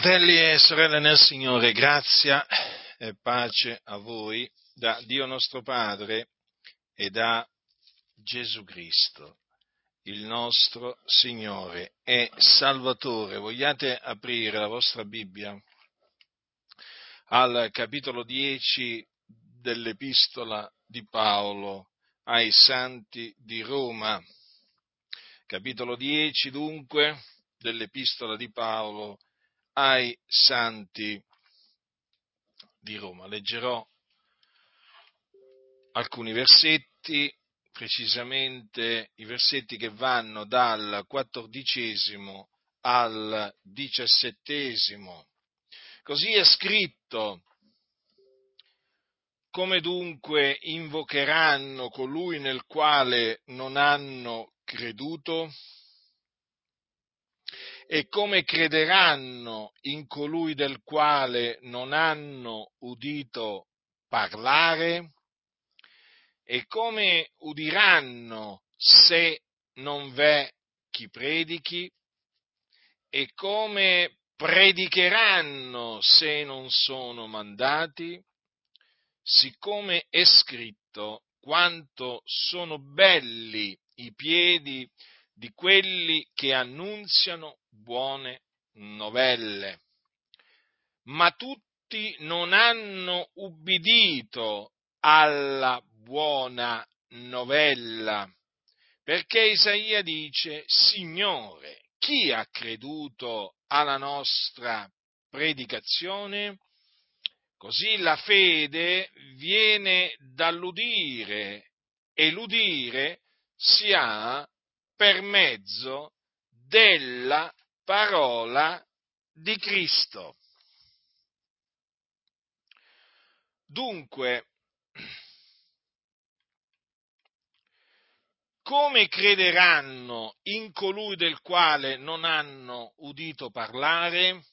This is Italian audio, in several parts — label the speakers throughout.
Speaker 1: Fratelli e sorelle nel Signore, grazia e pace a voi da Dio nostro Padre e da Gesù Cristo, il nostro Signore e Salvatore. Vogliate aprire la vostra Bibbia al capitolo 10 dell'Epistola di Paolo ai Santi di Roma. Capitolo 10 dunque dell'Epistola di Paolo ai santi di Roma. Leggerò alcuni versetti, precisamente i versetti che vanno dal quattordicesimo al diciassettesimo. Così è scritto. Come dunque invocheranno colui nel quale non hanno creduto? E come crederanno in colui del quale non hanno udito parlare? E come udiranno se non v'è chi predichi? E come predicheranno se non sono mandati? Siccome è scritto quanto sono belli i piedi di quelli che annunziano buone novelle. Ma tutti non hanno ubbidito alla buona novella, perché Isaia dice, Signore, chi ha creduto alla nostra predicazione? Così la fede viene dall'udire e l'udire si ha per mezzo della parola di Cristo. Dunque, come crederanno in colui del quale non hanno udito parlare?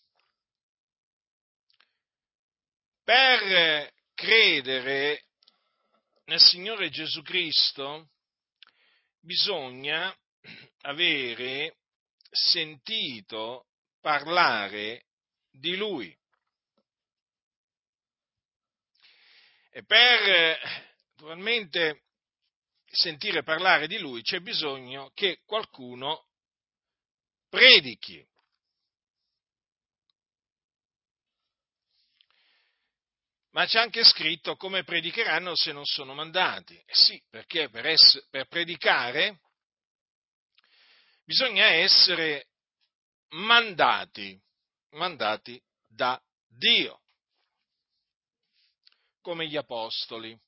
Speaker 1: Per credere nel Signore Gesù Cristo bisogna avere sentito parlare di lui. E per naturalmente sentire parlare di lui c'è bisogno che qualcuno predichi. Ma c'è anche scritto come predicheranno se non sono mandati. Eh sì, perché per, ess- per predicare bisogna essere mandati, mandati da Dio, come gli apostoli.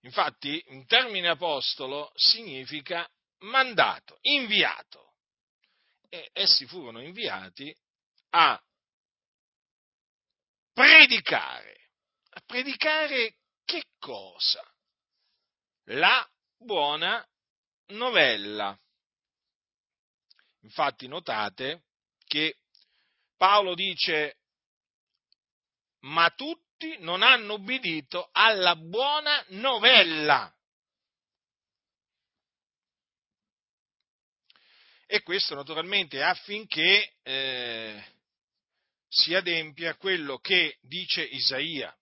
Speaker 1: Infatti, il termine apostolo significa mandato, inviato. E essi furono inviati a predicare. A predicare che cosa? La buona novella. Infatti notate che Paolo dice, ma tutti non hanno ubbidito alla buona novella. E questo naturalmente affinché eh, si adempia quello che dice Isaia.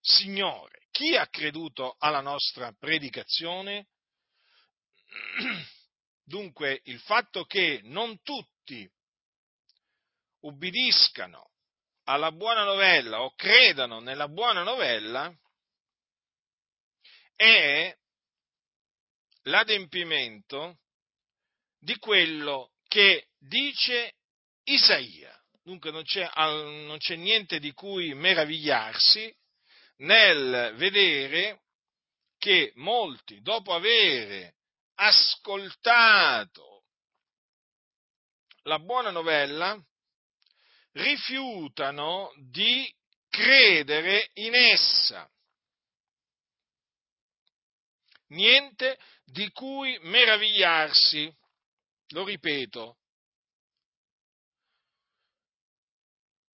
Speaker 1: Signore, chi ha creduto alla nostra predicazione? Dunque il fatto che non tutti ubbidiscano alla buona novella o credano nella buona novella è l'adempimento di quello che dice Isaia. Dunque non c'è, non c'è niente di cui meravigliarsi nel vedere che molti, dopo avere ascoltato la buona novella, rifiutano di credere in essa. Niente di cui meravigliarsi, lo ripeto,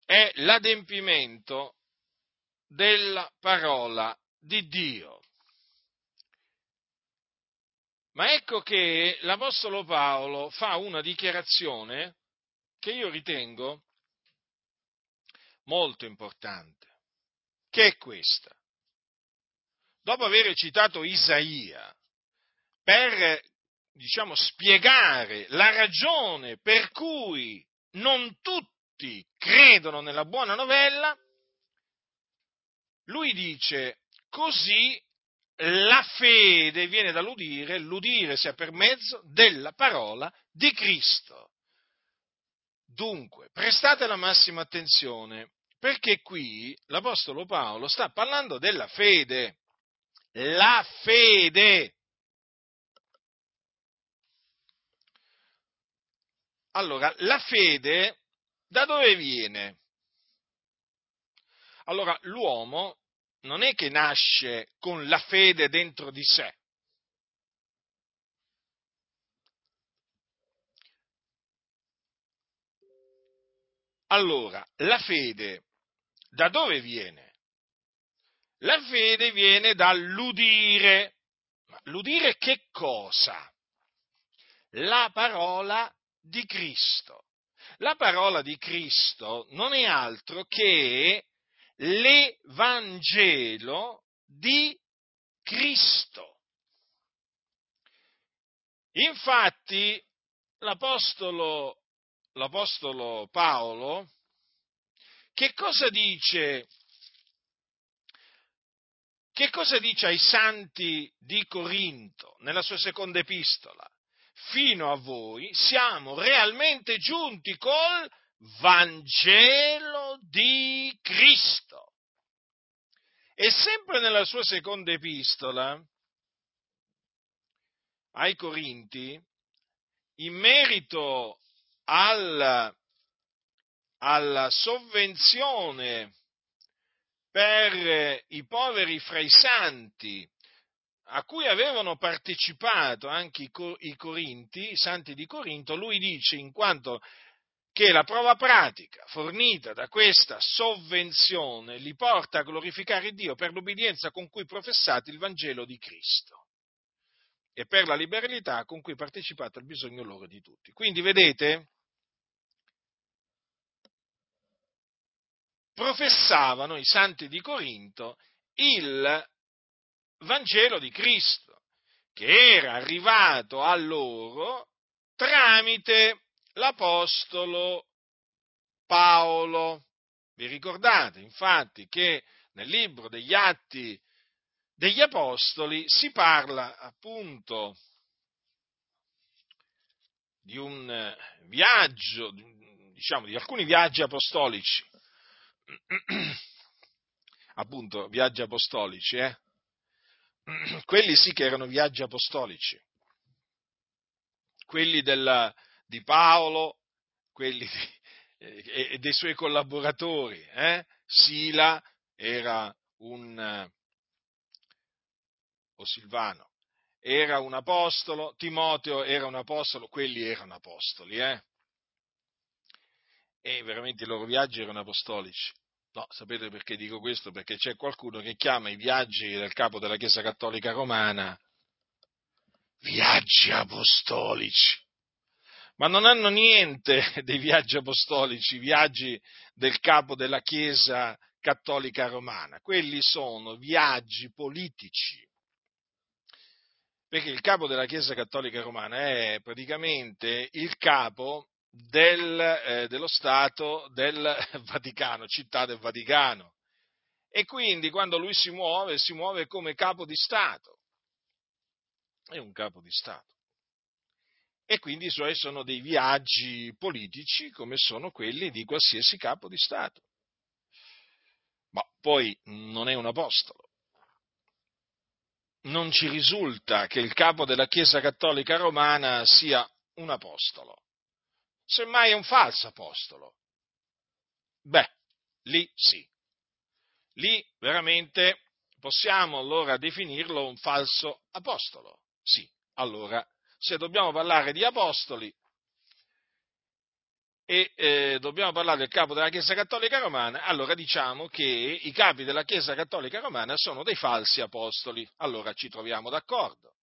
Speaker 1: è l'adempimento della parola di Dio. Ma ecco che l'Apostolo Paolo fa una dichiarazione che io ritengo molto importante, che è questa. Dopo aver citato Isaia per, diciamo, spiegare la ragione per cui non tutti credono nella buona novella, lui dice così la fede viene dall'udire, l'udire sia per mezzo della parola di Cristo. Dunque, prestate la massima attenzione, perché qui l'Apostolo Paolo sta parlando della fede. La fede. Allora, la fede da dove viene? Allora, l'uomo non è che nasce con la fede dentro di sé. Allora, la fede da dove viene? La fede viene dall'udire. Ma l'udire che cosa? La parola di Cristo. La parola di Cristo non è altro che l'Evangelo di Cristo. Infatti l'Apostolo, l'Apostolo Paolo che cosa dice? Che cosa dice ai santi di Corinto nella sua seconda epistola? Fino a voi siamo realmente giunti col Vangelo di Cristo. E sempre nella sua seconda epistola ai Corinti, in merito al, alla sovvenzione per i poveri fra i santi, a cui avevano partecipato anche i, Corinti, i santi di Corinto, lui dice in quanto che la prova pratica fornita da questa sovvenzione li porta a glorificare Dio per l'ubbidienza con cui professate il Vangelo di Cristo e per la liberalità con cui partecipate al bisogno loro di tutti. Quindi vedete, professavano i santi di Corinto il Vangelo di Cristo, che era arrivato a loro tramite l'Apostolo Paolo. Vi ricordate infatti che nel libro degli Atti degli Apostoli si parla appunto di un viaggio, diciamo di alcuni viaggi apostolici, appunto viaggi apostolici, eh? quelli sì che erano viaggi apostolici, quelli della, di Paolo, quelli di, eh, e dei suoi collaboratori. Eh? Sila era un, o Silvano, era un apostolo, Timoteo era un apostolo, quelli erano apostoli, eh? E veramente i loro viaggi erano apostolici. No, sapete perché dico questo? Perché c'è qualcuno che chiama i viaggi del capo della Chiesa Cattolica Romana viaggi apostolici ma non hanno niente dei viaggi apostolici, viaggi del capo della Chiesa cattolica romana. Quelli sono viaggi politici. Perché il capo della Chiesa cattolica romana è praticamente il capo del, eh, dello Stato del Vaticano, città del Vaticano. E quindi quando lui si muove, si muove come capo di Stato. È un capo di Stato e quindi i suoi sono dei viaggi politici come sono quelli di qualsiasi capo di Stato. Ma poi non è un apostolo. Non ci risulta che il capo della Chiesa Cattolica Romana sia un apostolo. Semmai è un falso apostolo. Beh, lì sì. Lì veramente possiamo allora definirlo un falso apostolo. Sì, allora se dobbiamo parlare di apostoli e eh, dobbiamo parlare del capo della Chiesa Cattolica Romana, allora diciamo che i capi della Chiesa Cattolica Romana sono dei falsi apostoli. Allora ci troviamo d'accordo.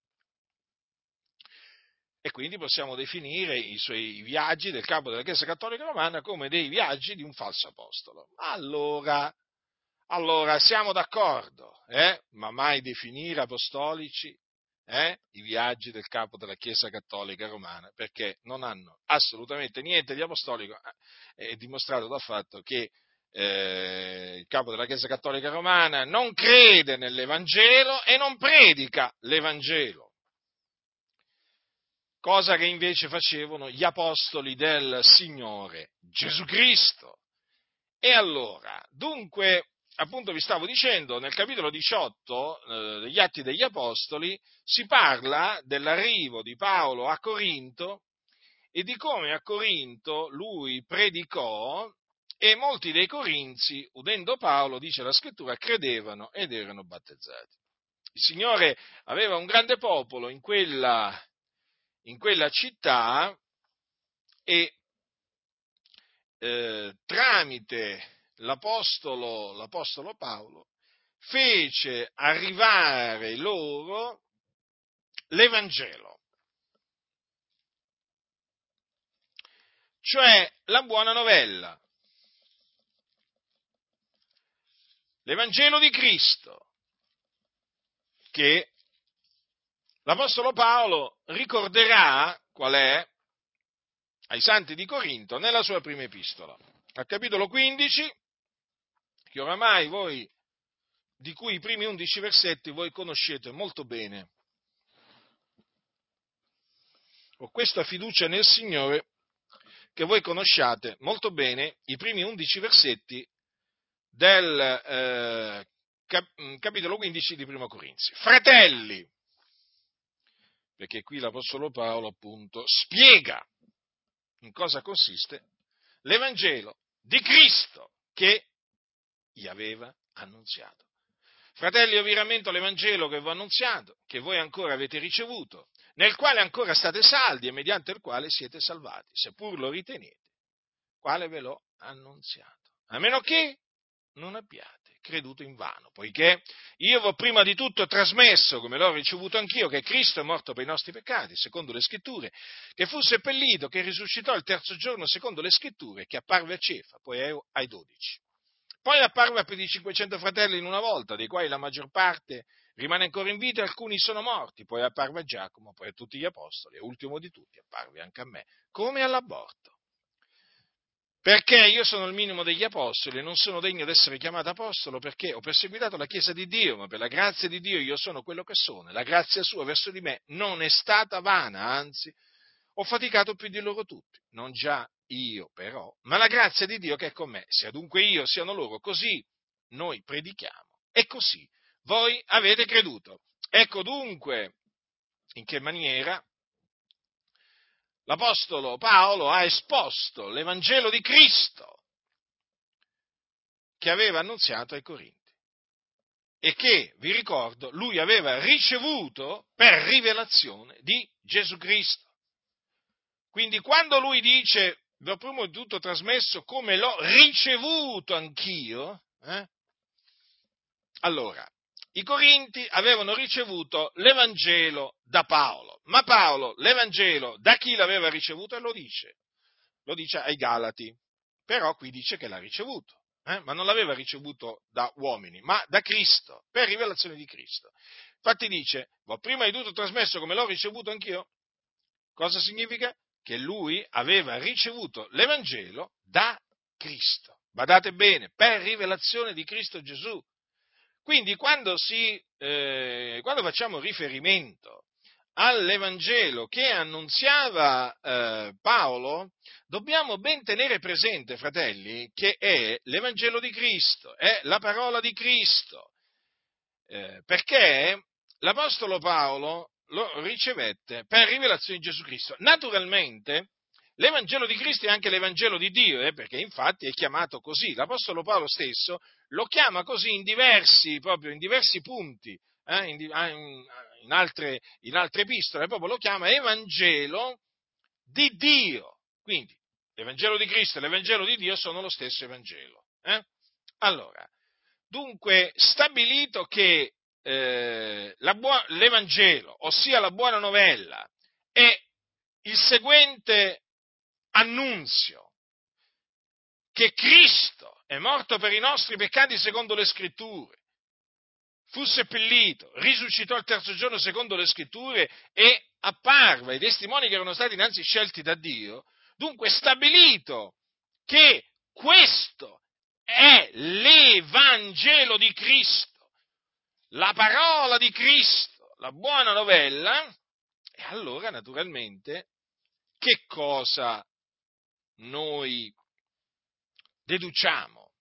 Speaker 1: e quindi possiamo definire i suoi viaggi del capo della Chiesa Cattolica Romana come dei viaggi di un falso apostolo. Allora, allora siamo d'accordo, eh? ma mai definire apostolici eh? i viaggi del capo della Chiesa Cattolica Romana, perché non hanno assolutamente niente di apostolico, eh, è dimostrato dal fatto che eh, il capo della Chiesa Cattolica Romana non crede nell'Evangelo e non predica l'Evangelo cosa che invece facevano gli apostoli del Signore Gesù Cristo. E allora, dunque, appunto vi stavo dicendo, nel capitolo 18 eh, degli Atti degli Apostoli si parla dell'arrivo di Paolo a Corinto e di come a Corinto lui predicò e molti dei corinzi, udendo Paolo, dice la scrittura, credevano ed erano battezzati. Il Signore aveva un grande popolo in quella, in quella città e eh, tramite l'apostolo, l'apostolo Paolo fece arrivare loro l'Evangelo, cioè la buona novella, l'Evangelo di Cristo, che L'Apostolo Paolo ricorderà qual è ai santi di Corinto nella sua prima epistola, al capitolo 15, che oramai voi, di cui i primi undici versetti voi conoscete molto bene. Ho questa fiducia nel Signore che voi conosciate molto bene i primi undici versetti del eh, cap- capitolo 15 di Primo Corinzi. Fratelli, perché qui l'Apostolo Paolo appunto spiega in cosa consiste l'Evangelo di Cristo che gli aveva annunziato. Fratelli, io vi rammento l'Evangelo che vi ho annunziato, che voi ancora avete ricevuto, nel quale ancora state saldi e mediante il quale siete salvati, seppur lo ritenete, quale ve l'ho annunziato. A meno che non abbiate creduto in vano, poiché io vi ho prima di tutto trasmesso, come l'ho ricevuto anch'io, che Cristo è morto per i nostri peccati, secondo le scritture, che fu seppellito, che risuscitò il terzo giorno, secondo le scritture, che apparve a Cefa, poi ai dodici. Poi apparve a più di 500 fratelli in una volta, dei quali la maggior parte rimane ancora in vita e alcuni sono morti. Poi apparve a Giacomo, poi a tutti gli apostoli, e ultimo di tutti apparve anche a me, come all'aborto. Perché io sono il minimo degli apostoli e non sono degno di essere chiamato apostolo perché ho perseguitato la Chiesa di Dio, ma per la grazia di Dio io sono quello che sono. La grazia sua verso di me non è stata vana, anzi, ho faticato più di loro tutti. Non già io però, ma la grazia di Dio che è con me, sia dunque io, siano loro, così noi predichiamo e così voi avete creduto. Ecco dunque in che maniera l'Apostolo Paolo ha esposto l'Evangelo di Cristo che aveva annunziato ai Corinti e che, vi ricordo, lui aveva ricevuto per rivelazione di Gesù Cristo. Quindi quando lui dice, vi ho prima di tutto trasmesso come l'ho ricevuto anch'io, eh? allora, i Corinti avevano ricevuto l'Evangelo da Paolo, ma Paolo l'Evangelo da chi l'aveva ricevuto? E lo dice, lo dice ai Galati, però qui dice che l'ha ricevuto, eh? ma non l'aveva ricevuto da uomini, ma da Cristo, per rivelazione di Cristo. Infatti dice, ho prima di tutto trasmesso come l'ho ricevuto anch'io. Cosa significa? Che lui aveva ricevuto l'Evangelo da Cristo. Badate bene, per rivelazione di Cristo Gesù. Quindi quando, si, eh, quando facciamo riferimento all'Evangelo che annunziava eh, Paolo, dobbiamo ben tenere presente, fratelli, che è l'Evangelo di Cristo, è la parola di Cristo, eh, perché l'Apostolo Paolo lo ricevette per rivelazione di Gesù Cristo. Naturalmente, L'Evangelo di Cristo è anche l'Evangelo di Dio, eh, perché infatti è chiamato così. L'Apostolo Paolo stesso lo chiama così in diversi, proprio in diversi punti, eh, in, ah, in, in, altre, in altre epistole, proprio lo chiama Evangelo di Dio. Quindi l'Evangelo di Cristo e l'Evangelo di Dio sono lo stesso Evangelo. Eh? Allora, dunque, stabilito che eh, buona, l'Evangelo, ossia la buona novella, è il seguente annunzio, che Cristo è morto per i nostri peccati secondo le scritture, fu seppellito, risuscitò il terzo giorno secondo le scritture e apparve. Ai testimoni che erano stati innanzi scelti da Dio, dunque stabilito che questo è l'Evangelo di Cristo, la parola di Cristo, la buona novella, e allora naturalmente che cosa noi deduciamo?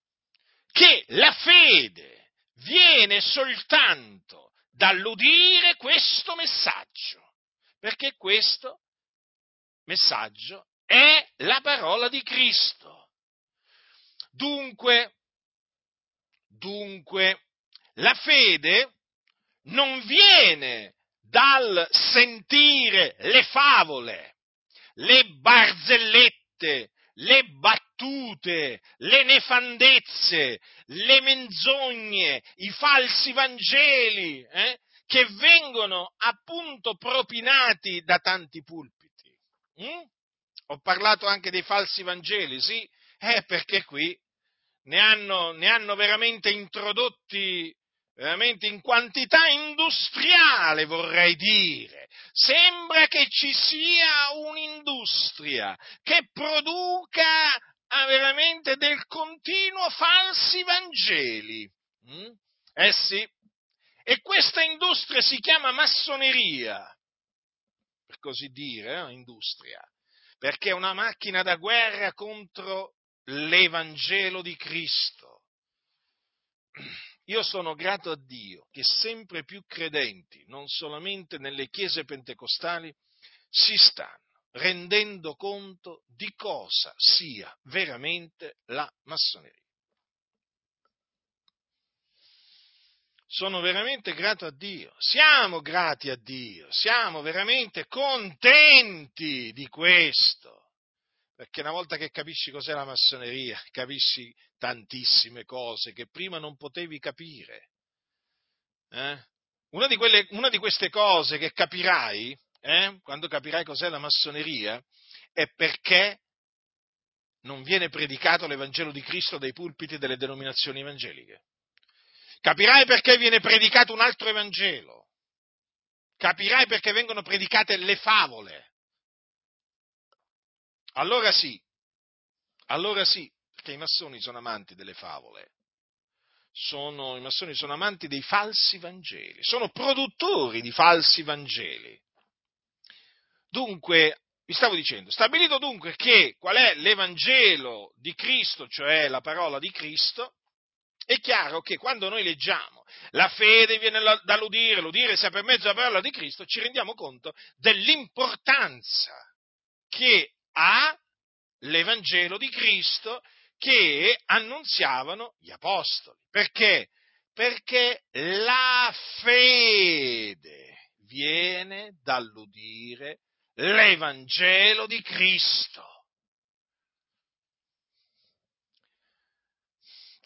Speaker 1: Che la fede viene soltanto dall'udire questo messaggio, perché questo messaggio è la parola di Cristo. Dunque, dunque, fede non viene dal sentire le favole, le barzellette, le battute, le nefandezze, le menzogne, i falsi Vangeli, eh, che vengono appunto propinati da tanti pulpiti. Mm? Ho parlato anche dei falsi Vangeli, sì, eh, perché qui ne hanno, ne hanno veramente introdotti veramente in quantità industriale, vorrei dire. Sembra che ci sia un'industria che produca veramente del continuo falsi Vangeli. Mm? Eh sì. E questa industria si chiama massoneria, per così dire, eh, industria, perché è una macchina da guerra contro l'Evangelo di Cristo io sono grato a Dio che sempre più credenti, non solamente nelle chiese pentecostali, si stanno rendendo conto di cosa sia veramente la massoneria. Sono veramente grato a Dio, siamo grati a Dio, siamo veramente contenti di questo perché una volta che capisci cos'è la massoneria, capisci tantissime cose che prima non potevi capire. Eh? Una, di quelle, una, di queste cose che capirai, eh, quando capirai cos'è la massoneria, è perché non viene predicato l'Evangelo di Cristo dai pulpiti delle denominazioni evangeliche. Capirai perché viene predicato un altro Evangelo. Capirai perché vengono predicate le favole allora sì, allora sì, perché i massoni sono amanti delle favole. Sono, I massoni sono amanti dei falsi Vangeli, sono produttori di falsi Vangeli. Dunque, vi stavo dicendo, stabilito dunque che qual è l'Evangelo di Cristo, cioè la parola di Cristo, è chiaro che quando noi leggiamo la fede viene dall'udire, l'udire sia per mezzo della parola di Cristo, ci rendiamo conto dell'importanza che ha l'Evangelo di Cristo che annunziavano gli apostoli. Perché? Perché la fede viene dall'udire l'Evangelo di Cristo.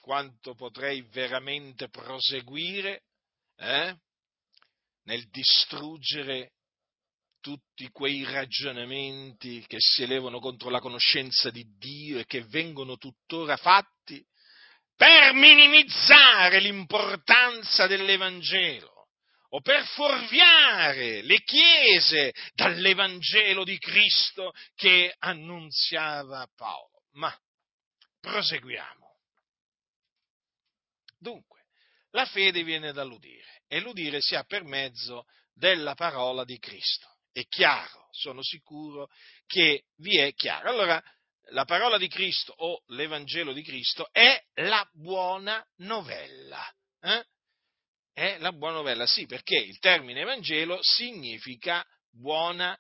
Speaker 1: Quanto potrei veramente proseguire eh, nel distruggere tutti quei ragionamenti che si elevano contro la conoscenza di Dio e che vengono tuttora fatti per minimizzare l'importanza dell'Evangelo o per fuorviare le chiese dall'Evangelo di Cristo che annunziava Paolo. Ma proseguiamo. Dunque, la fede viene dall'udire e l'udire si ha per mezzo della parola di Cristo è chiaro, sono sicuro che vi è chiaro. Allora, la parola di Cristo o l'Evangelo di Cristo è la buona novella. Eh? È la buona novella, sì, perché il termine Evangelo significa buona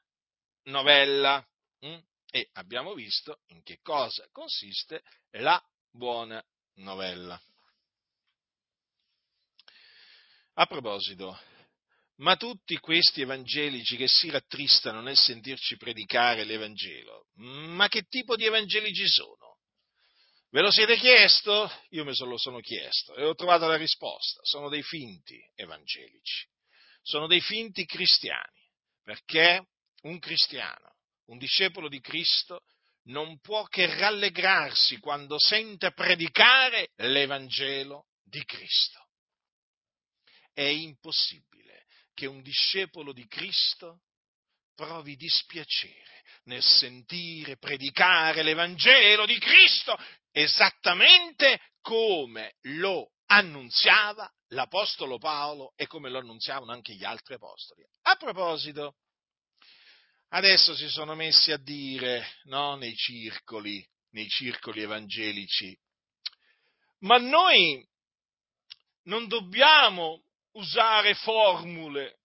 Speaker 1: novella. Hm? E abbiamo visto in che cosa consiste la buona novella. A proposito, ma tutti questi evangelici che si rattristano nel sentirci predicare l'Evangelo, ma che tipo di evangelici sono? Ve lo siete chiesto? Io me lo sono chiesto e ho trovato la risposta. Sono dei finti evangelici, sono dei finti cristiani, perché un cristiano un discepolo di Cristo non può che rallegrarsi quando sente predicare l'Evangelo di Cristo. È impossibile che un discepolo di Cristo provi dispiacere nel sentire predicare l'Evangelo di Cristo esattamente come lo annunziava l'Apostolo Paolo e come lo annunziavano anche gli altri apostoli. A proposito, adesso si sono messi a dire, no, nei circoli, nei circoli evangelici, ma noi non dobbiamo usare formule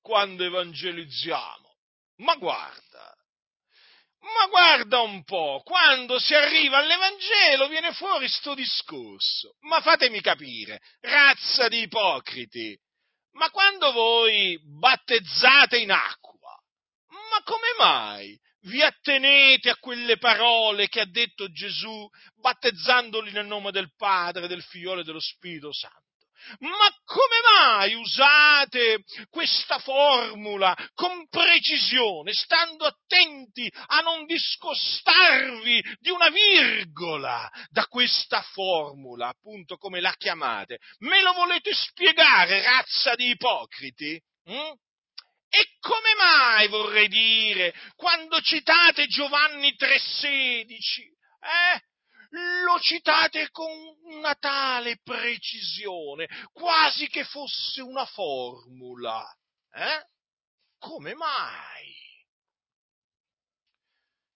Speaker 1: quando evangelizziamo. Ma guarda, ma guarda un po', quando si arriva all'Evangelo viene fuori sto discorso. Ma fatemi capire, razza di ipocriti, ma quando voi battezzate in acqua, ma come mai vi attenete a quelle parole che ha detto Gesù battezzandoli nel nome del Padre, del Figlio e dello Spirito Santo? Ma come mai usate questa formula con precisione, stando attenti a non discostarvi di una virgola da questa formula, appunto come la chiamate? Me lo volete spiegare, razza di ipocriti? Mm? E come mai vorrei dire, quando citate Giovanni 3,16, eh? Lo citate con una tale precisione, quasi che fosse una formula. Eh? Come mai?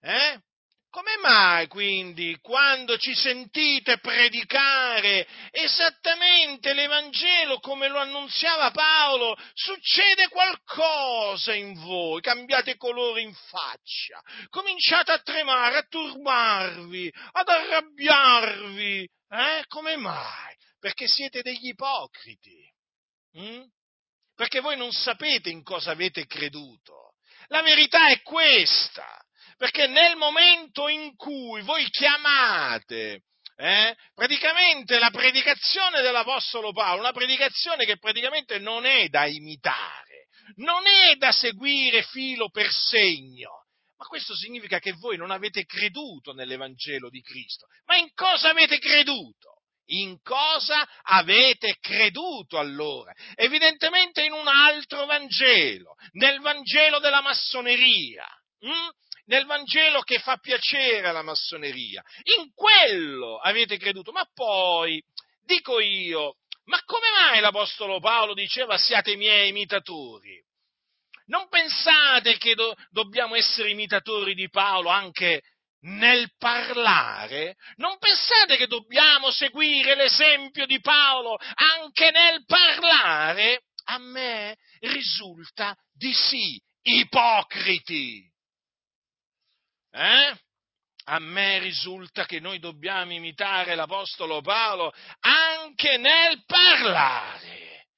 Speaker 1: Eh? Come mai quindi quando ci sentite predicare esattamente l'Evangelo come lo annunziava Paolo, succede qualcosa in voi, cambiate colore in faccia, cominciate a tremare, a turbarvi, ad arrabbiarvi? Eh? Come mai? Perché siete degli ipocriti. Mm? Perché voi non sapete in cosa avete creduto. La verità è questa perché nel momento in cui voi chiamate eh, praticamente la predicazione dell'Apostolo Paolo, una predicazione che praticamente non è da imitare, non è da seguire filo per segno, ma questo significa che voi non avete creduto nell'Evangelo di Cristo. Ma in cosa avete creduto? In cosa avete creduto allora? Evidentemente in un altro Vangelo, nel Vangelo della massoneria. Hm? Nel Vangelo che fa piacere alla massoneria. In quello avete creduto. Ma poi, dico io, ma come mai l'Apostolo Paolo diceva siate miei imitatori? Non pensate che do- dobbiamo essere imitatori di Paolo anche nel parlare? Non pensate che dobbiamo seguire l'esempio di Paolo anche nel parlare? A me risulta di sì, ipocriti. Eh? A me risulta che noi dobbiamo imitare l'Apostolo Paolo anche nel parlare.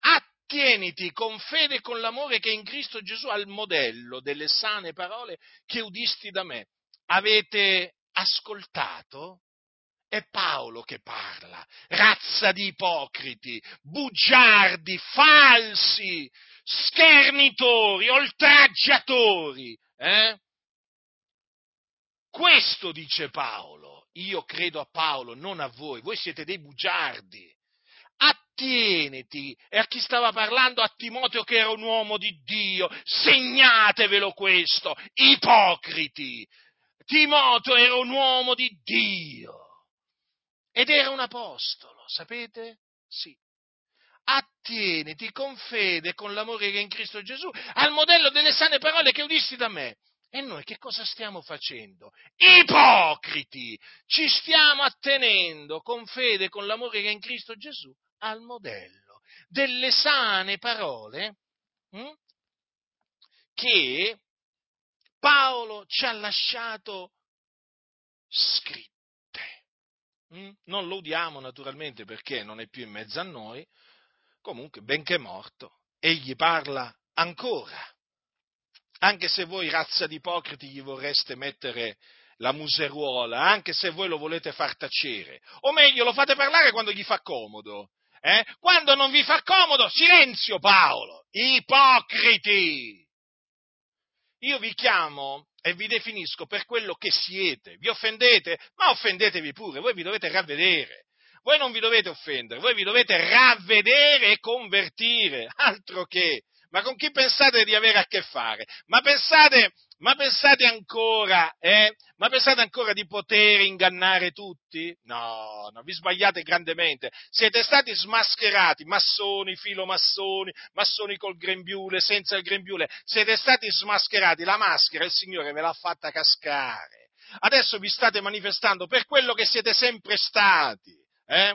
Speaker 1: Attieniti con fede e con l'amore che è in Cristo Gesù al modello delle sane parole che udisti da me. Avete ascoltato? È Paolo che parla, razza di ipocriti, bugiardi, falsi, schernitori, oltraggiatori. Eh? Questo dice Paolo. Io credo a Paolo, non a voi. Voi siete dei bugiardi. Attieniti. E a chi stava parlando? A Timoteo che era un uomo di Dio. Segnatevelo questo. Ipocriti. Timoteo era un uomo di Dio. Ed era un apostolo, sapete? Sì. Attieniti con fede, con l'amore che è in Cristo Gesù, al modello delle sane parole che udisti da me e noi che cosa stiamo facendo? Ipocriti! Ci stiamo attenendo con fede, con l'amore che è in Cristo Gesù, al modello delle sane parole hm, che Paolo ci ha lasciato scritte. Hm? Non lo udiamo naturalmente perché non è più in mezzo a noi, comunque benché morto, egli parla ancora anche se voi, razza di ipocriti, gli vorreste mettere la museruola, anche se voi lo volete far tacere, o meglio, lo fate parlare quando gli fa comodo. Eh? Quando non vi fa comodo, silenzio Paolo, ipocriti! io vi chiamo e vi definisco per quello che siete. Vi offendete? Ma offendetevi pure, voi vi dovete ravvedere. Voi non vi dovete offendere, voi vi dovete ravvedere e convertire, altro che. Ma con chi pensate di avere a che fare? Ma pensate, ma pensate ancora, eh? Ma pensate ancora di poter ingannare tutti? No, no, vi sbagliate grandemente. Siete stati smascherati, massoni, filomassoni, massoni col grembiule, senza il grembiule. Siete stati smascherati, la maschera il Signore ve l'ha fatta cascare. Adesso vi state manifestando per quello che siete sempre stati, eh?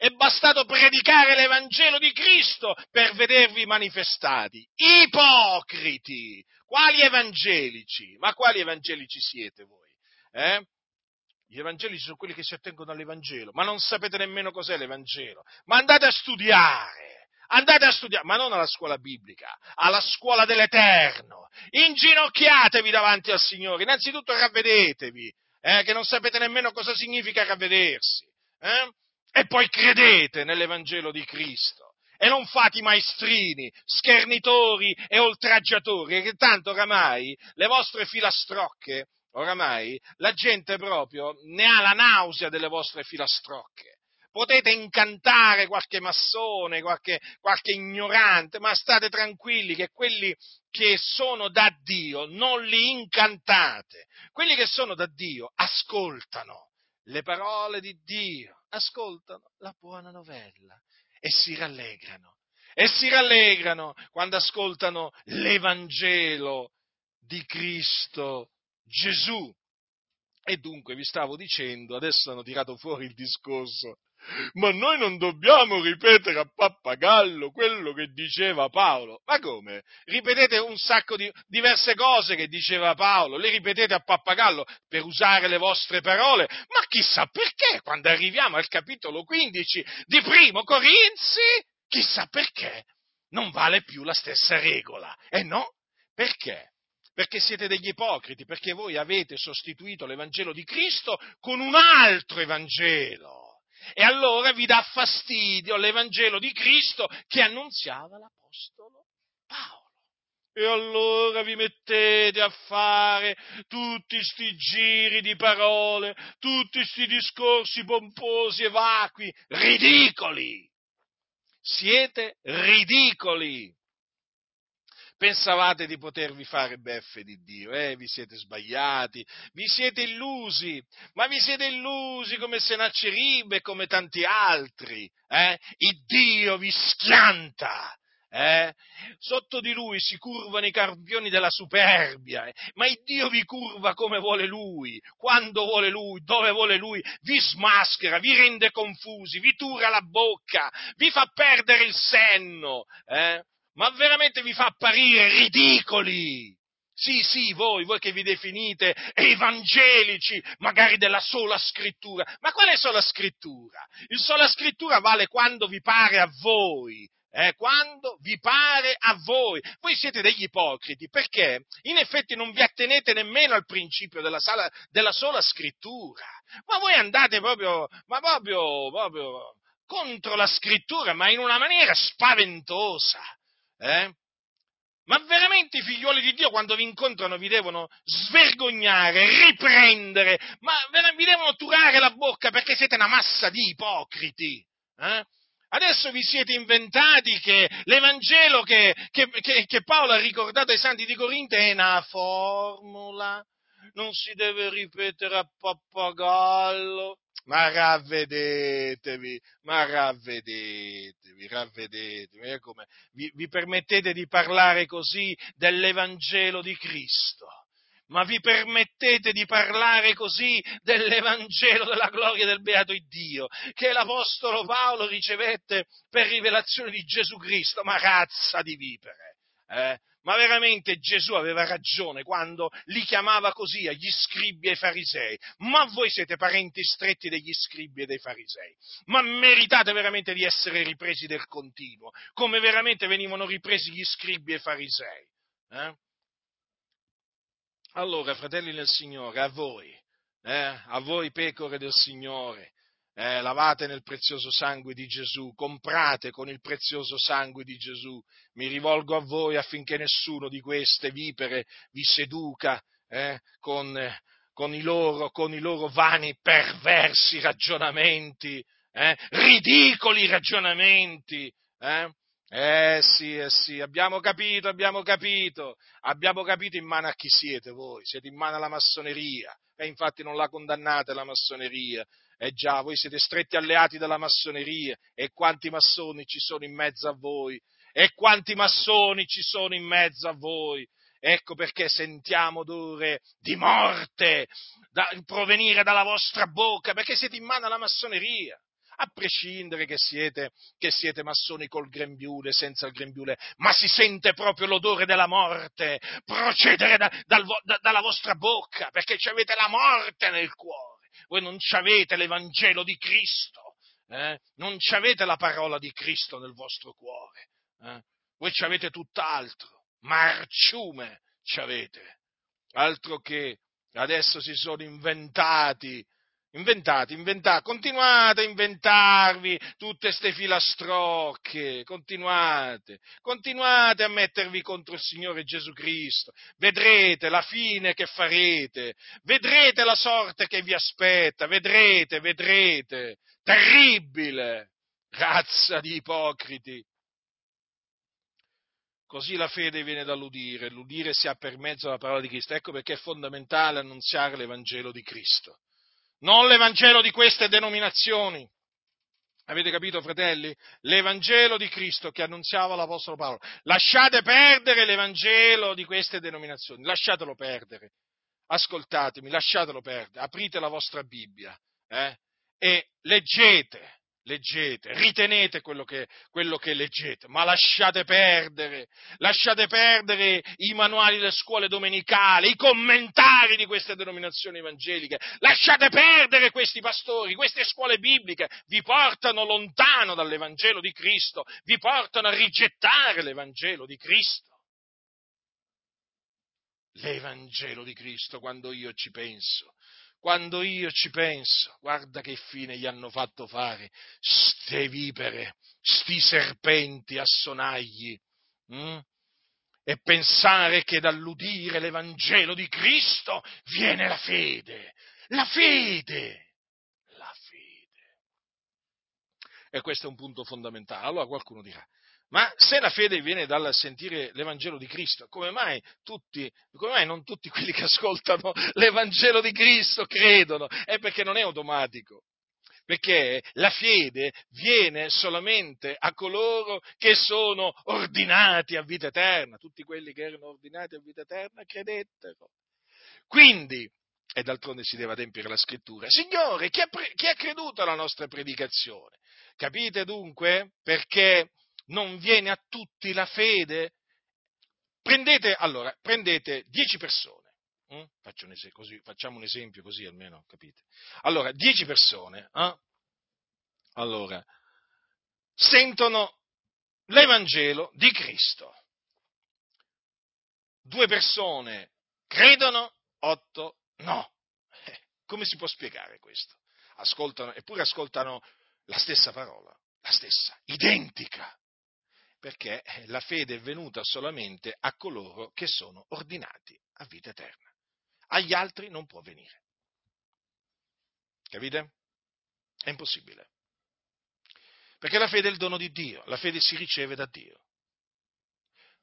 Speaker 1: È bastato predicare l'Evangelo di Cristo per vedervi manifestati. Ipocriti! Quali evangelici? Ma quali evangelici siete voi? Eh? Gli evangelici sono quelli che si attengono all'Evangelo, ma non sapete nemmeno cos'è l'Evangelo. Ma andate a studiare, andate a studiare, ma non alla scuola biblica, alla scuola dell'Eterno. Inginocchiatevi davanti al Signore, innanzitutto ravvedetevi, eh, che non sapete nemmeno cosa significa ravvedersi. Eh? E poi credete nell'Evangelo di Cristo e non fate maestrini, schernitori e oltraggiatori, che tanto oramai le vostre filastrocche, oramai la gente proprio ne ha la nausea delle vostre filastrocche. Potete incantare qualche massone, qualche, qualche ignorante, ma state tranquilli che quelli che sono da Dio non li incantate. Quelli che sono da Dio ascoltano le parole di Dio ascoltano la buona novella e si rallegrano. E si rallegrano quando ascoltano l'Evangelo di Cristo Gesù. E dunque vi stavo dicendo, adesso hanno tirato fuori il discorso ma noi non dobbiamo ripetere a pappagallo quello che diceva Paolo. Ma come? Ripetete un sacco di diverse cose che diceva Paolo, le ripetete a pappagallo per usare le vostre parole, ma chissà perché quando arriviamo al capitolo 15 di Primo Corinzi, chissà perché non vale più la stessa regola. E no? Perché? Perché siete degli ipocriti, perché voi avete sostituito l'Evangelo di Cristo con un altro Evangelo e allora vi dà fastidio l'Evangelo di Cristo che annunziava l'Apostolo Paolo. E allora vi mettete a fare tutti questi giri di parole, tutti questi discorsi pomposi e vacui, ridicoli. Siete ridicoli pensavate di potervi fare beffe di Dio, eh? vi siete sbagliati, vi siete illusi, ma vi siete illusi come Sennacherib e come tanti altri, eh? il Dio vi schianta, eh? Sotto di lui si curvano i campioni della superbia, eh? ma il Dio vi curva come vuole lui, quando vuole lui, dove vuole lui, vi smaschera, vi rende confusi, vi tura la bocca, vi fa perdere il senno, eh? Ma veramente vi fa apparire ridicoli. Sì, sì, voi, voi che vi definite evangelici, magari della sola scrittura. Ma quale sola scrittura? Il sola scrittura vale quando vi pare a voi, eh, quando vi pare a voi. Voi siete degli ipocriti perché in effetti non vi attenete nemmeno al principio della, sala, della sola scrittura. Ma voi andate proprio, ma proprio, proprio contro la scrittura, ma in una maniera spaventosa. Eh? Ma veramente i figlioli di Dio quando vi incontrano vi devono svergognare, riprendere, ma vi devono turare la bocca perché siete una massa di ipocriti. Eh? Adesso vi siete inventati che l'Evangelo che, che, che, che, Paolo ha ricordato ai santi di Corinto è una formula, non si deve ripetere a pappagallo, ma ravvedetevi, ma ravvedetevi, ravvedetevi. Come, vi, vi permettete di parlare così dell'Evangelo di Cristo? ma vi permettete di parlare così dell'Evangelo della gloria del beato Dio, che l'Apostolo Paolo ricevette per rivelazione di Gesù Cristo, ma razza di vipere. Eh? Ma veramente Gesù aveva ragione quando li chiamava così agli scribi e ai farisei. Ma voi siete parenti stretti degli scribi e dei farisei. Ma meritate veramente di essere ripresi del continuo, come veramente venivano ripresi gli scribi e i farisei. Eh? Allora, fratelli del Signore, a voi, eh, a voi pecore del Signore, eh, lavate nel prezioso sangue di Gesù, comprate con il prezioso sangue di Gesù. Mi rivolgo a voi affinché nessuno di queste vipere vi seduca eh, con, con, i loro, con, i loro, vani perversi ragionamenti, eh, ridicoli ragionamenti. Eh? Eh sì, eh sì, abbiamo capito, abbiamo capito, abbiamo capito in mano a chi siete voi, siete in mano alla massoneria, e infatti non la condannate la massoneria, eh già, voi siete stretti alleati della massoneria, e quanti massoni ci sono in mezzo a voi, e quanti massoni ci sono in mezzo a voi, Ecco perché sentiamo odore di morte da, provenire dalla vostra bocca, perché siete in mano alla massoneria. A prescindere che siete, che siete massoni col grembiule, senza il grembiule, ma si sente proprio l'odore della morte procedere da, dal, da, dalla vostra bocca, perché avete la morte nel cuore. Voi non avete l'Evangelo di Cristo, eh? non avete la parola di Cristo nel vostro cuore. Eh? Voi avete tutt'altro, marciume ci avete, altro che adesso si sono inventati Inventate, inventate, continuate a inventarvi tutte queste filastrocche, continuate, continuate a mettervi contro il Signore Gesù Cristo, vedrete la fine che farete, vedrete la sorte che vi aspetta, vedrete, vedrete, terribile, razza di ipocriti. Così la fede viene dall'udire, l'udire si ha per mezzo della parola di Cristo, ecco perché è fondamentale annunziare l'Evangelo di Cristo non l'Evangelo di queste denominazioni. Avete capito, fratelli? L'Evangelo di Cristo che annunziava l'Apostolo Paolo. Lasciate perdere l'Evangelo di queste denominazioni, lasciatelo perdere. Ascoltatemi, lasciatelo perdere, aprite la vostra Bibbia eh? e leggete leggete, ritenete quello che, quello che, leggete, ma lasciate perdere, lasciate perdere i manuali delle scuole domenicali, i commentari di queste denominazioni evangeliche, lasciate perdere questi pastori, queste scuole bibliche, vi portano lontano dall'Evangelo di Cristo, vi portano a rigettare l'Evangelo di Cristo. L'Evangelo di Cristo, quando io ci penso, quando io ci penso, guarda che fine gli hanno fatto fare ste vipere, sti serpenti a sonagli, hm? e pensare che dall'udire l'Evangelo di Cristo viene la fede, la fede, la fede. E questo è un punto fondamentale. Allora qualcuno dirà, ma se la fede viene dal sentire l'Evangelo di Cristo, come mai, tutti, come mai non tutti quelli che ascoltano l'Evangelo di Cristo credono? È perché non è automatico. Perché la fede viene solamente a coloro che sono ordinati a vita eterna. Tutti quelli che erano ordinati a vita eterna credettero. Quindi, e d'altronde si deve adempiere la scrittura, Signore, chi ha, chi ha creduto alla nostra predicazione? Capite dunque perché non viene a tutti la fede? Prendete, allora, prendete dieci persone, hm? un esempio, così, facciamo un esempio così almeno, capite? Allora, dieci persone, eh? allora, sentono l'Evangelo di Cristo. Due persone credono, otto no. Eh, come si può spiegare questo? Ascoltano, eppure ascoltano la stessa parola, la stessa, identica perché la fede è venuta solamente a coloro che sono ordinati a vita eterna. Agli altri non può venire. Capite? È impossibile. Perché la fede è il dono di Dio, la fede si riceve da Dio.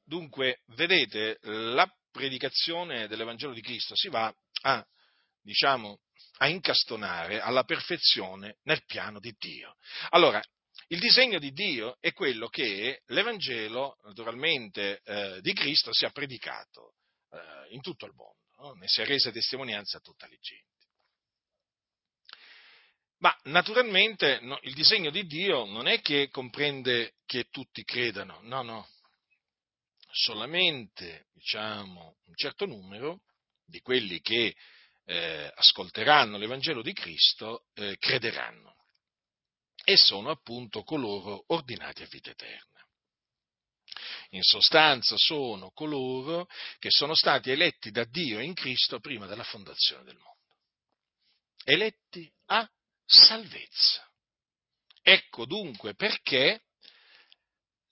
Speaker 1: Dunque, vedete, la predicazione dell'Evangelo di Cristo si va a, diciamo, a incastonare alla perfezione nel piano di Dio. Allora, il disegno di Dio è quello che l'Evangelo, naturalmente, eh, di Cristo sia predicato eh, in tutto il mondo, no? ne sia resa testimonianza a tutta la gente. Ma naturalmente no, il disegno di Dio non è che comprende che tutti credano, no, no, solamente diciamo, un certo numero di quelli che eh, ascolteranno l'Evangelo di Cristo eh, crederanno e sono appunto coloro ordinati a vita eterna. In sostanza sono coloro che sono stati eletti da Dio in Cristo prima della fondazione del mondo. Eletti a salvezza. Ecco dunque perché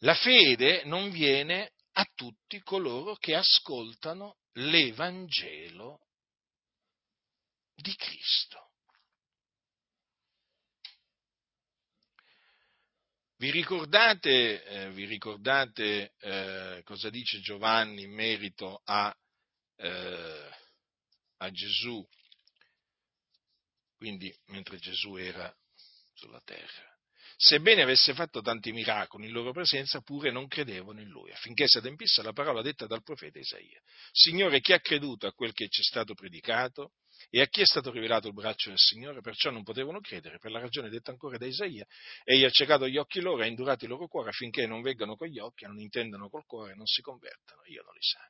Speaker 1: la fede non viene a tutti coloro che ascoltano l'Evangelo di Cristo. Vi ricordate, eh, vi ricordate eh, cosa dice Giovanni in merito a, eh, a Gesù? Quindi mentre Gesù era sulla terra. Sebbene avesse fatto tanti miracoli in loro presenza, pure non credevano in lui, affinché si adempisse la parola detta dal profeta Isaia. Signore, chi ha creduto a quel che ci è stato predicato? E a chi è stato rivelato il braccio del Signore? Perciò non potevano credere, per la ragione detta ancora da Isaia. Egli ha ciecato gli occhi loro e ha indurato i loro cuori affinché non veggano con gli occhi, non intendano col cuore non si convertano. Io non li sa.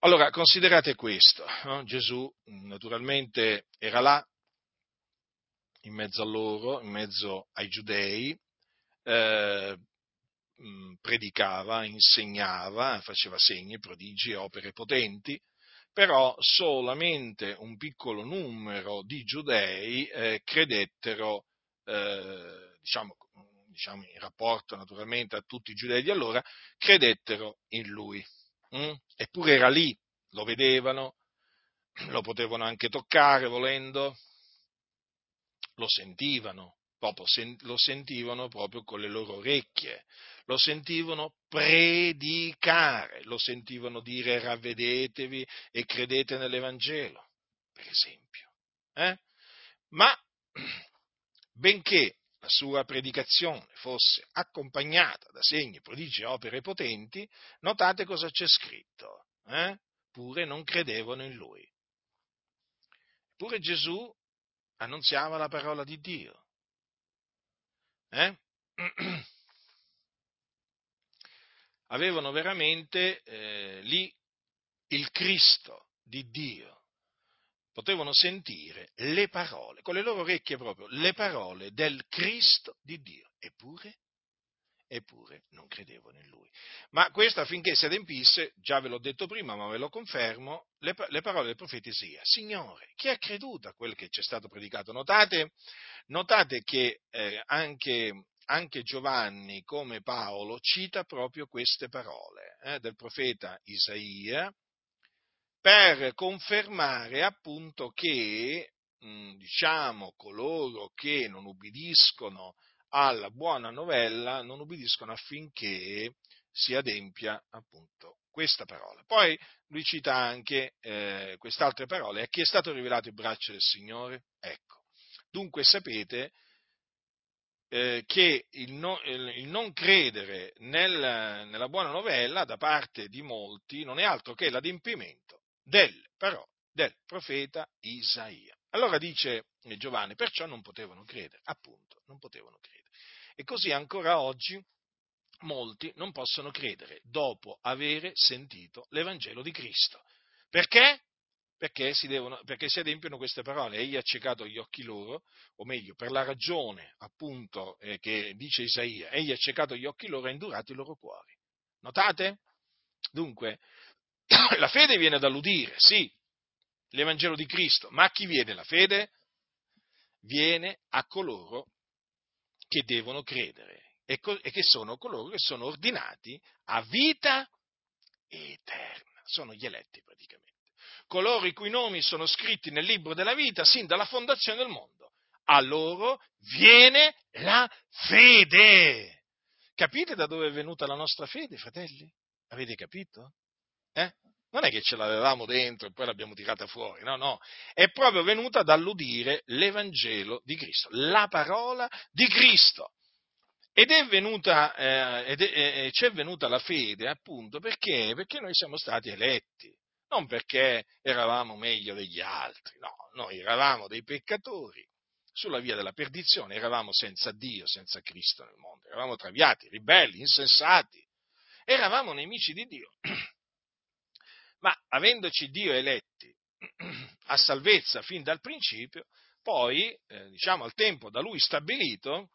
Speaker 1: Allora, considerate questo. No? Gesù naturalmente era là, in mezzo a loro, in mezzo ai giudei, eh, predicava, insegnava, faceva segni, prodigi, opere potenti, però solamente un piccolo numero di giudei eh, credettero, eh, diciamo, diciamo, in rapporto naturalmente a tutti i giudei di allora, credettero in lui. Mm? Eppure era lì, lo vedevano, lo potevano anche toccare volendo, lo sentivano, proprio, lo sentivano proprio con le loro orecchie, lo sentivano predicare, lo sentivano dire ravvedetevi e credete nell'Evangelo, per esempio. Eh? Ma benché la sua predicazione fosse accompagnata da segni, prodigi e opere potenti, notate cosa c'è scritto. Eh? Pure non credevano in lui. Eppure Gesù annunziava la parola di Dio. Eh? Avevano veramente eh, lì il Cristo di Dio. Potevano sentire le parole, con le loro orecchie proprio, le parole del Cristo di Dio. Eppure eppure non credevano in lui. Ma questo affinché si adempisse, già ve l'ho detto prima, ma ve lo confermo, le, le parole del profeta Isaia. Signore, chi ha creduto a quel che ci è stato predicato? Notate, notate che eh, anche, anche, Giovanni, come Paolo, cita proprio queste parole eh, del profeta Isaia per confermare appunto che, mh, diciamo, coloro che non ubbidiscono alla buona novella non ubbidiscono affinché si adempia appunto questa parola. Poi lui cita anche eh, quest'altra parola, a chi è stato rivelato il braccio del Signore? Ecco, dunque sapete eh, che il, no, il, non credere nel, nella buona novella da parte di molti non è altro che l'adempimento delle parole del profeta Isaia. Allora dice Giovanni, perciò non potevano credere, appunto, non potevano credere. E così ancora oggi molti non possono credere dopo avere sentito l'Evangelo di Cristo. Perché? Perché si, devono, perché si adempiono queste parole. Egli ha accecato gli occhi loro, o meglio, per la ragione appunto eh, che dice Isaia, egli ha accecato gli occhi loro e ha indurato i loro cuori. Notate? Dunque, la fede viene dall'udire, sì, l'Evangelo di Cristo, ma a chi viene la fede? Viene a coloro che devono credere e, co- e che sono coloro che sono ordinati a vita eterna. Sono gli eletti praticamente. Coloro i cui nomi sono scritti nel libro della vita sin dalla fondazione del mondo. A loro viene la fede. Capite da dove è venuta la nostra fede, fratelli? Avete capito? Eh? Non è che ce l'avevamo dentro e poi l'abbiamo tirata fuori, no, no, è proprio venuta dall'udire l'Evangelo di Cristo, la parola di Cristo. Ed è venuta, eh, ed è, eh, ci è venuta la fede appunto perché? Perché noi siamo stati eletti, non perché eravamo meglio degli altri, no, noi eravamo dei peccatori. Sulla via della perdizione, eravamo senza Dio, senza Cristo nel mondo, eravamo traviati, ribelli, insensati, eravamo nemici di Dio. ma avendoci Dio eletti a salvezza fin dal principio, poi, eh, diciamo al tempo da lui stabilito,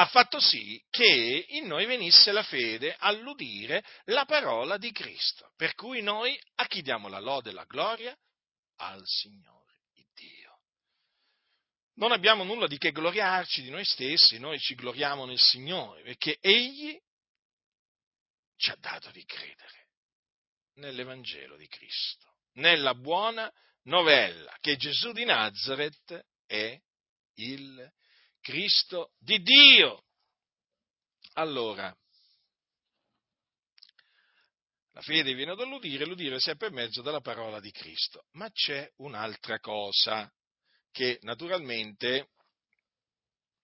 Speaker 1: ha fatto sì che in noi venisse la fede all'udire la parola di Cristo, per cui noi a chi diamo la lode e la gloria? Al Signore Dio. non abbiamo nulla di che gloriarci di noi stessi, noi ci gloriamo nel Signore, perché Egli ci ha dato di credere nell'Evangelo di Cristo, nella buona novella che Gesù di Nazareth è il Cristo di Dio. Allora, la fede viene dall'udire, l'udire sempre per mezzo della parola di Cristo. Ma c'è un'altra cosa che naturalmente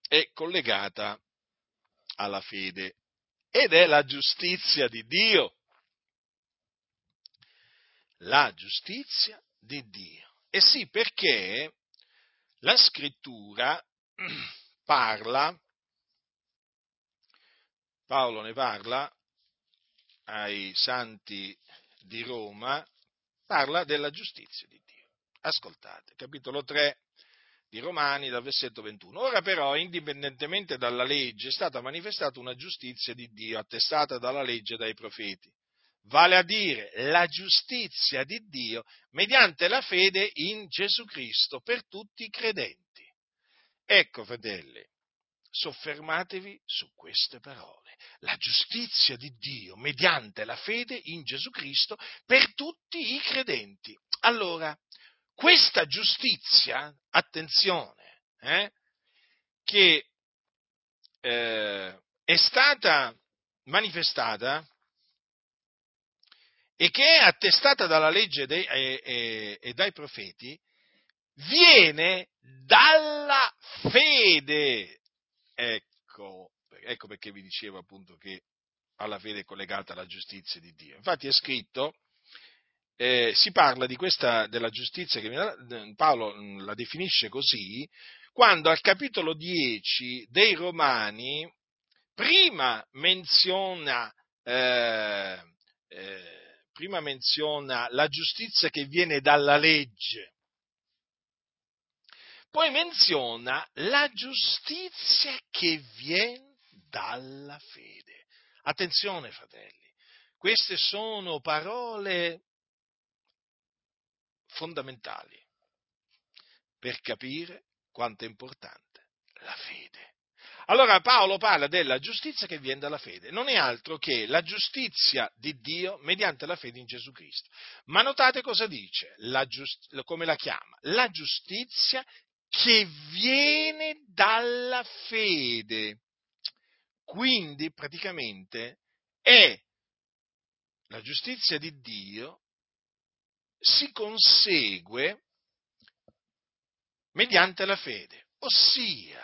Speaker 1: è collegata alla fede ed è la giustizia di Dio. La giustizia di Dio. E sì, perché la scrittura parla, Paolo ne parla ai santi di Roma, parla della giustizia di Dio. Ascoltate, capitolo 3 di Romani dal versetto 21. Ora però, indipendentemente dalla legge, è stata manifestata una giustizia di Dio attestata dalla legge e dai profeti. Vale a dire la giustizia di Dio mediante la fede in Gesù Cristo per tutti i credenti. Ecco, fratelli, soffermatevi su queste parole. La giustizia di Dio mediante la fede in Gesù Cristo per tutti i credenti. Allora, questa giustizia, attenzione, eh, che eh, è stata manifestata e che è attestata dalla legge dei, e, e, e dai profeti, viene dalla fede Ecco, ecco perché vi dicevo appunto che alla fede è collegata la giustizia di Dio. Infatti è scritto, eh, si parla di questa, della giustizia che Paolo mm, la definisce così, quando al capitolo 10 dei Romani prima menziona, eh, eh, prima menziona la giustizia che viene dalla legge poi menziona la giustizia che viene dalla fede. Attenzione, fratelli, queste sono parole fondamentali per capire quanto è importante la fede. Allora Paolo parla della giustizia che viene dalla fede, non è altro che la giustizia di Dio mediante la fede in Gesù Cristo. Ma notate cosa dice, la giust- come la chiama? La giustizia che viene dalla fede. Quindi praticamente è la giustizia di Dio si consegue mediante la fede, ossia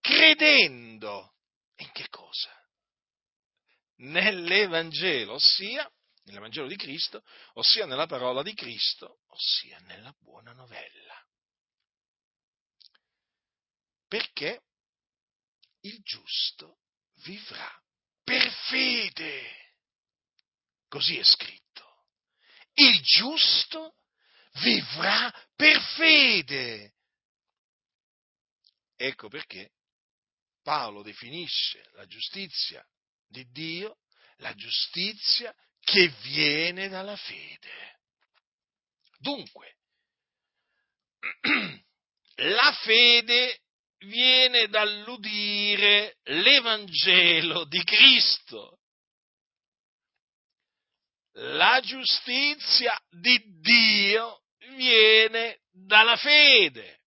Speaker 1: credendo in che cosa? Nell'Evangelo, ossia nell'Evangelo di Cristo, ossia nella parola di Cristo, ossia nella buona novella perché il giusto vivrà per fede. Così è scritto. Il giusto vivrà per fede. Ecco perché Paolo definisce la giustizia di Dio la giustizia che viene dalla fede. Dunque, la fede viene dall'udire l'Evangelo di Cristo. La giustizia di Dio viene dalla fede.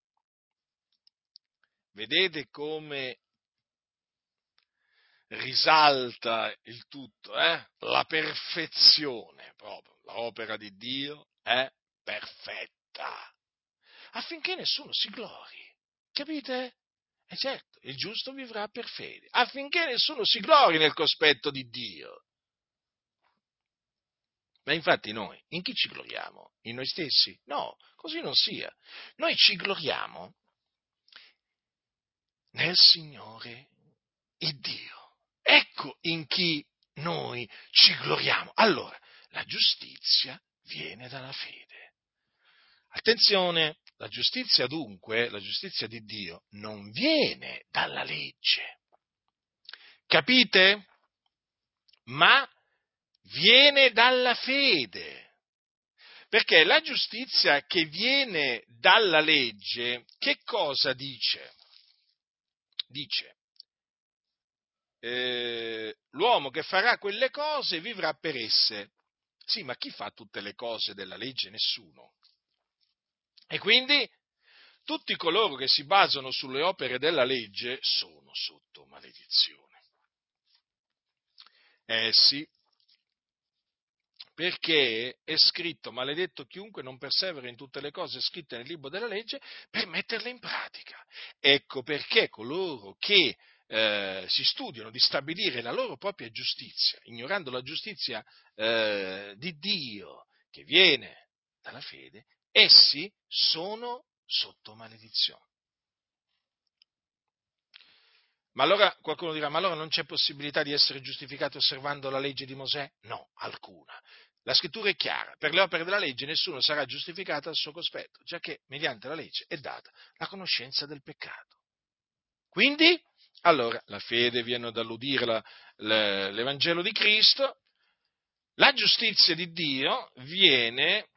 Speaker 1: Vedete come risalta il tutto, eh? la perfezione proprio. L'opera di Dio è perfetta, affinché nessuno si glori. Capite? E eh certo, il giusto vivrà per fede, affinché nessuno si glori nel cospetto di Dio. Ma infatti noi, in chi ci gloriamo? In noi stessi? No, così non sia. Noi ci gloriamo nel Signore il Dio. Ecco in chi noi ci gloriamo. Allora, la giustizia viene dalla fede. Attenzione, la giustizia dunque, la giustizia di Dio, non viene dalla legge. Capite? Ma viene dalla fede. Perché la giustizia che viene dalla legge, che cosa dice? Dice, eh, l'uomo che farà quelle cose vivrà per esse. Sì, ma chi fa tutte le cose della legge? Nessuno. E quindi tutti coloro che si basano sulle opere della legge sono sotto maledizione. Eh sì, perché è scritto maledetto chiunque non persevera in tutte le cose scritte nel libro della legge per metterle in pratica. Ecco perché coloro che eh, si studiano di stabilire la loro propria giustizia, ignorando la giustizia eh, di Dio che viene dalla fede, essi sono sotto maledizione. Ma allora qualcuno dirà, ma allora non c'è possibilità di essere giustificati osservando la legge di Mosè? No, alcuna. La scrittura è chiara, per le opere della legge nessuno sarà giustificato al suo cospetto, già che mediante la legge è data la conoscenza del peccato. Quindi, allora, la fede viene dall'udire la, l'Evangelo di Cristo, la giustizia di Dio viene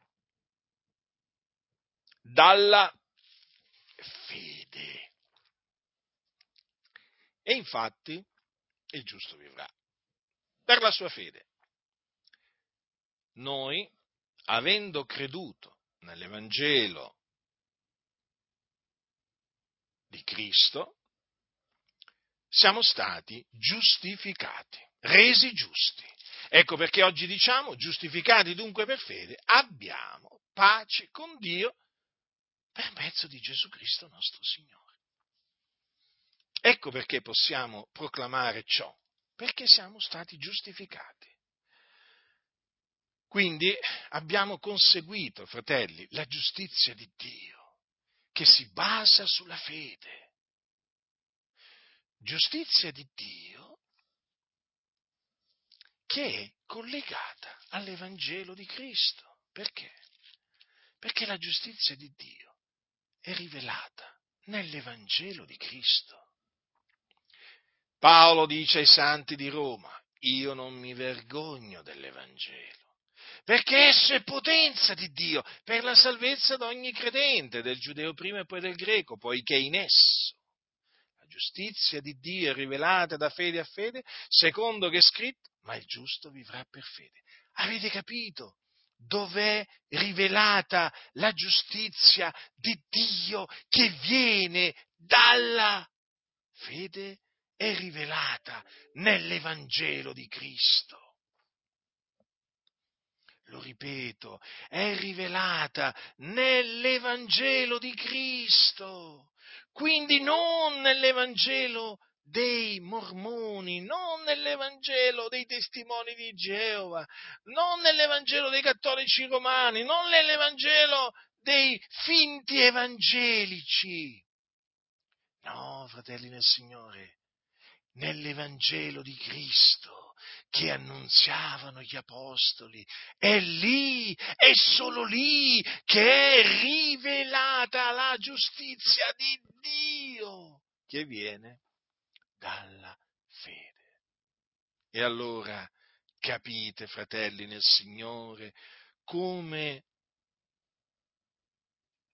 Speaker 1: dalla fede. E infatti il giusto vivrà per la sua fede noi, avendo creduto nell'Evangelo di Cristo, siamo stati giustificati, resi giusti. Ecco perché oggi diciamo, giustificati dunque per fede, abbiamo pace con Dio per mezzo di Gesù Cristo nostro Signore. Ecco perché possiamo proclamare ciò, perché siamo stati giustificati. Quindi abbiamo conseguito, fratelli, la giustizia di Dio, che si basa sulla fede. Giustizia di Dio che è collegata all'Evangelo di Cristo. Perché? Perché la giustizia di Dio è rivelata nell'Evangelo di Cristo. Paolo dice ai santi di Roma, io non mi vergogno dell'Evangelo perché esso è potenza di Dio per la salvezza di ogni credente, del giudeo prima e poi del greco, poiché in esso la giustizia di Dio è rivelata da fede a fede, secondo che è scritto, ma il giusto vivrà per fede. Avete capito? Dov'è rivelata la giustizia di Dio che viene dalla fede? È rivelata nell'Evangelo di Cristo lo ripeto, è rivelata nell'Evangelo di Cristo, quindi non nell'Evangelo dei mormoni, non nell'Evangelo dei testimoni di Geova, non nell'Evangelo dei cattolici romani, non nell'Evangelo dei finti evangelici. No, fratelli nel Signore, nell'Evangelo di Cristo che annunziavano gli apostoli. È lì, è solo lì che è rivelata la giustizia di Dio che viene dalla fede. E allora capite, fratelli nel Signore, come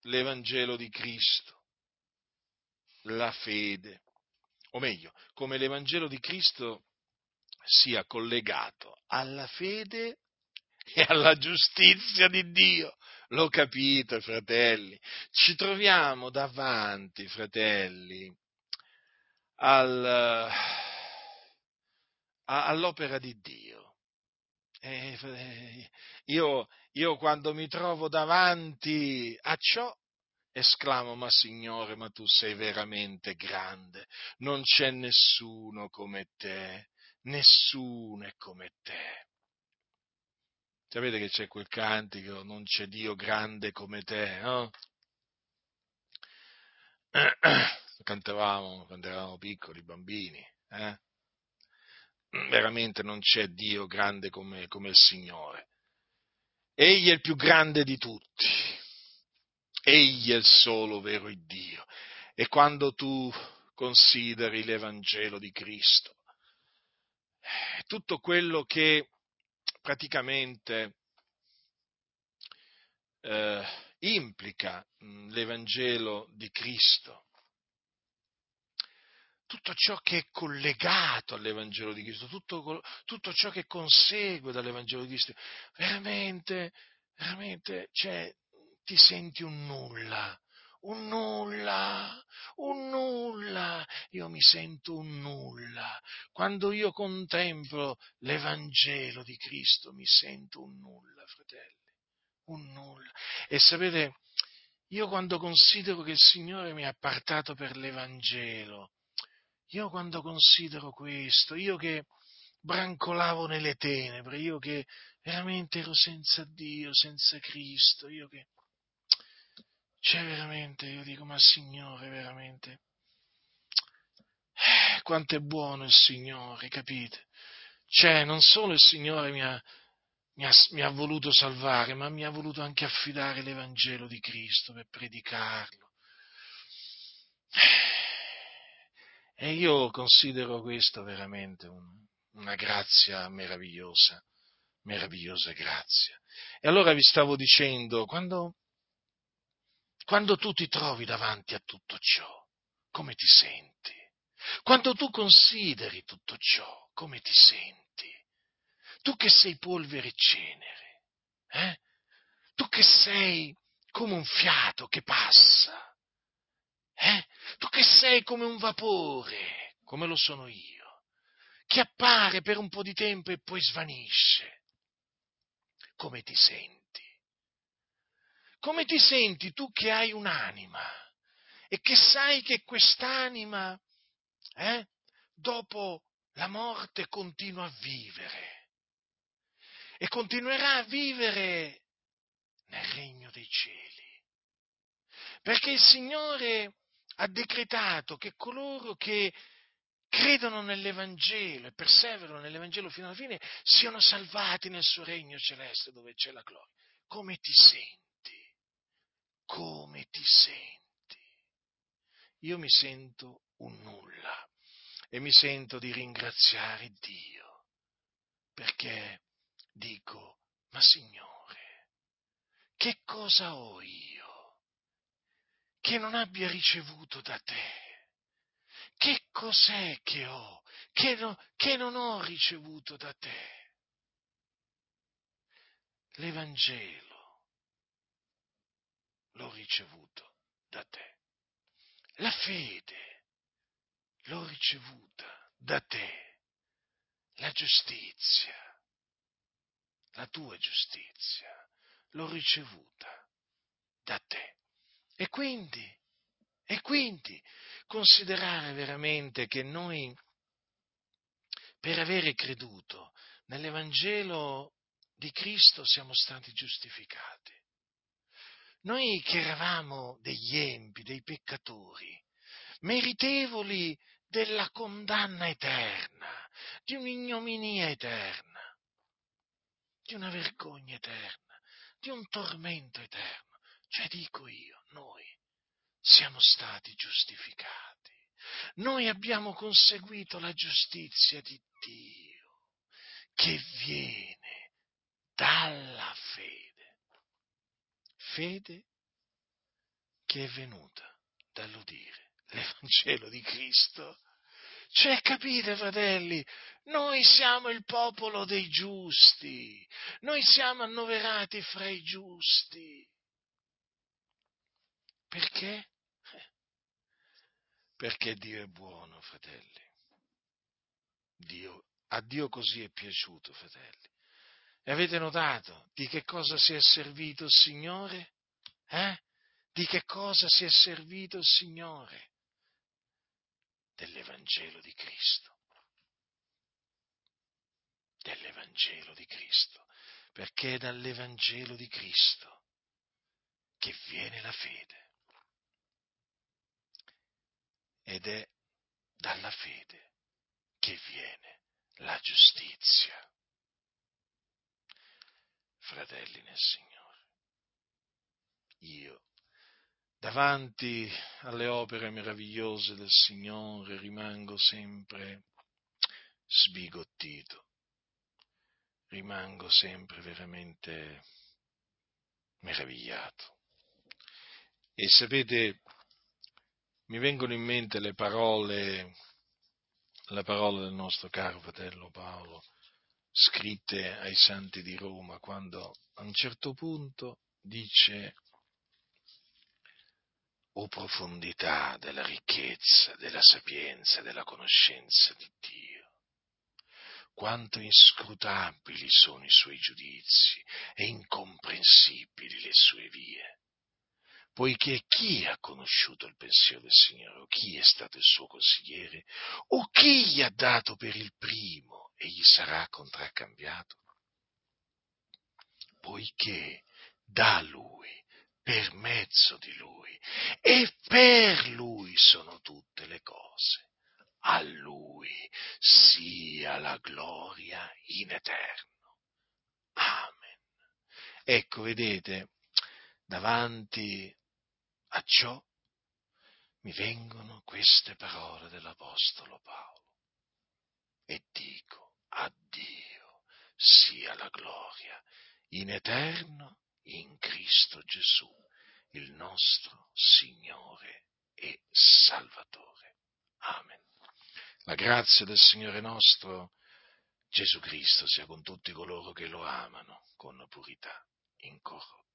Speaker 1: l'Evangelo di Cristo, la fede, o meglio, come l'Evangelo di Cristo sia collegato alla fede e alla giustizia di Dio. Lo capite, fratelli? Ci troviamo davanti, fratelli, al, all'opera di Dio. E io, io quando mi trovo davanti a ciò esclamo, ma Signore, ma tu sei veramente grande, non c'è nessuno come te, nessuno è come te. Sapete che c'è quel cantico, non c'è Dio grande come te, no? Cantavamo quando eravamo piccoli, bambini, eh? Veramente non c'è Dio grande come, come il Signore. Egli è il più grande di tutti. Egli è il solo vero Dio. E quando tu consideri l'Evangelo di Cristo, tutto quello che praticamente eh, implica mh, l'Evangelo di Cristo. Tutto ciò che è collegato all'Evangelo di Cristo, tutto, tutto ciò che consegue dall'Evangelo di Cristo, veramente, veramente, cioè, ti senti un nulla, un nulla, un nulla, io mi sento un nulla. Quando io contemplo l'Evangelo di Cristo mi sento un nulla, fratelli, un nulla. E sapete, io quando considero che il Signore mi ha appartato per l'Evangelo, io quando considero questo, io che brancolavo nelle tenebre, io che veramente ero senza Dio, senza Cristo, io che cioè, veramente, io dico, ma Signore, veramente, eh, quanto è buono il Signore, capite? Cioè, non solo il Signore mi ha, mi, ha, mi ha voluto salvare, ma mi ha voluto anche affidare l'Evangelo di Cristo per predicarlo. E io considero questo veramente un, una grazia meravigliosa, meravigliosa grazia. E allora vi stavo dicendo, quando, quando tu ti trovi davanti a tutto ciò, come ti senti? Quando tu consideri tutto ciò, come ti senti? Tu che sei polvere e cenere, eh? tu che sei come un fiato che passa? Tu che sei come un vapore, come lo sono io, che appare per un po' di tempo e poi svanisce, come ti senti? Come ti senti tu che hai un'anima e che sai che quest'anima, eh, dopo la morte, continua a vivere e continuerà a vivere nel regno dei cieli? Perché il Signore ha decretato che coloro che credono nell'Evangelo e perseverano nell'Evangelo fino alla fine siano salvati nel suo regno celeste dove c'è la gloria. Come ti senti? come ti senti? Io mi sento un nulla e mi sento di ringraziare Dio perché dico, ma Signore, che cosa ho io che non abbia ricevuto da te? Che cos'è che ho che, no, che non ho ricevuto da te? L'Evangelo l'ho ricevuto da te. La fede l'ho ricevuta da te. La giustizia, la tua giustizia, l'ho ricevuta da te. E quindi, e quindi considerare veramente che noi, per avere creduto nell'Evangelo di Cristo, siamo stati giustificati. Noi che eravamo degli empi, dei peccatori, meritevoli della condanna eterna, di un'ignominia eterna, di una vergogna eterna, di un tormento eterno. Cioè dico io, noi siamo stati giustificati. Noi abbiamo conseguito la giustizia di Dio che viene dalla fede fede che è venuta dall'udire l'Evangelo di Cristo. Cioè, capite, fratelli, noi siamo il popolo dei giusti, noi siamo annoverati fra i giusti. Perché? Perché Dio è buono, fratelli. Dio, a Dio così è piaciuto, fratelli, e avete notato di che cosa si è servito il Signore? Eh? Di che cosa si è servito il Signore? Dell'Evangelo di Cristo. Dell'Evangelo di Cristo. Perché è dall'Evangelo di Cristo che viene la fede. Ed è dalla fede che viene la giustizia fratelli nel Signore. Io, davanti alle opere meravigliose del Signore, rimango sempre sbigottito, rimango sempre veramente meravigliato. E sapete, mi vengono in mente le parole, le parole del nostro caro fratello Paolo, scritte ai santi di Roma, quando a un certo punto dice o profondità della ricchezza, della sapienza, della conoscenza di Dio. Quanto inscrutabili sono i suoi giudizi e incomprensibili le sue vie. Poiché chi ha conosciuto il pensiero del Signore, o chi è stato il suo consigliere, o chi gli ha dato per il primo e gli sarà contraccambiato? Poiché da Lui, per mezzo di Lui e per Lui sono tutte le cose. A Lui sia la gloria in eterno. Amen. Ecco, vedete, davanti a ciò mi vengono queste parole dell'Apostolo Paolo e dico a Dio sia la gloria in eterno in Cristo Gesù, il nostro Signore e Salvatore. Amen. La grazia del Signore nostro Gesù Cristo sia con tutti coloro che lo amano con purità incorrotta.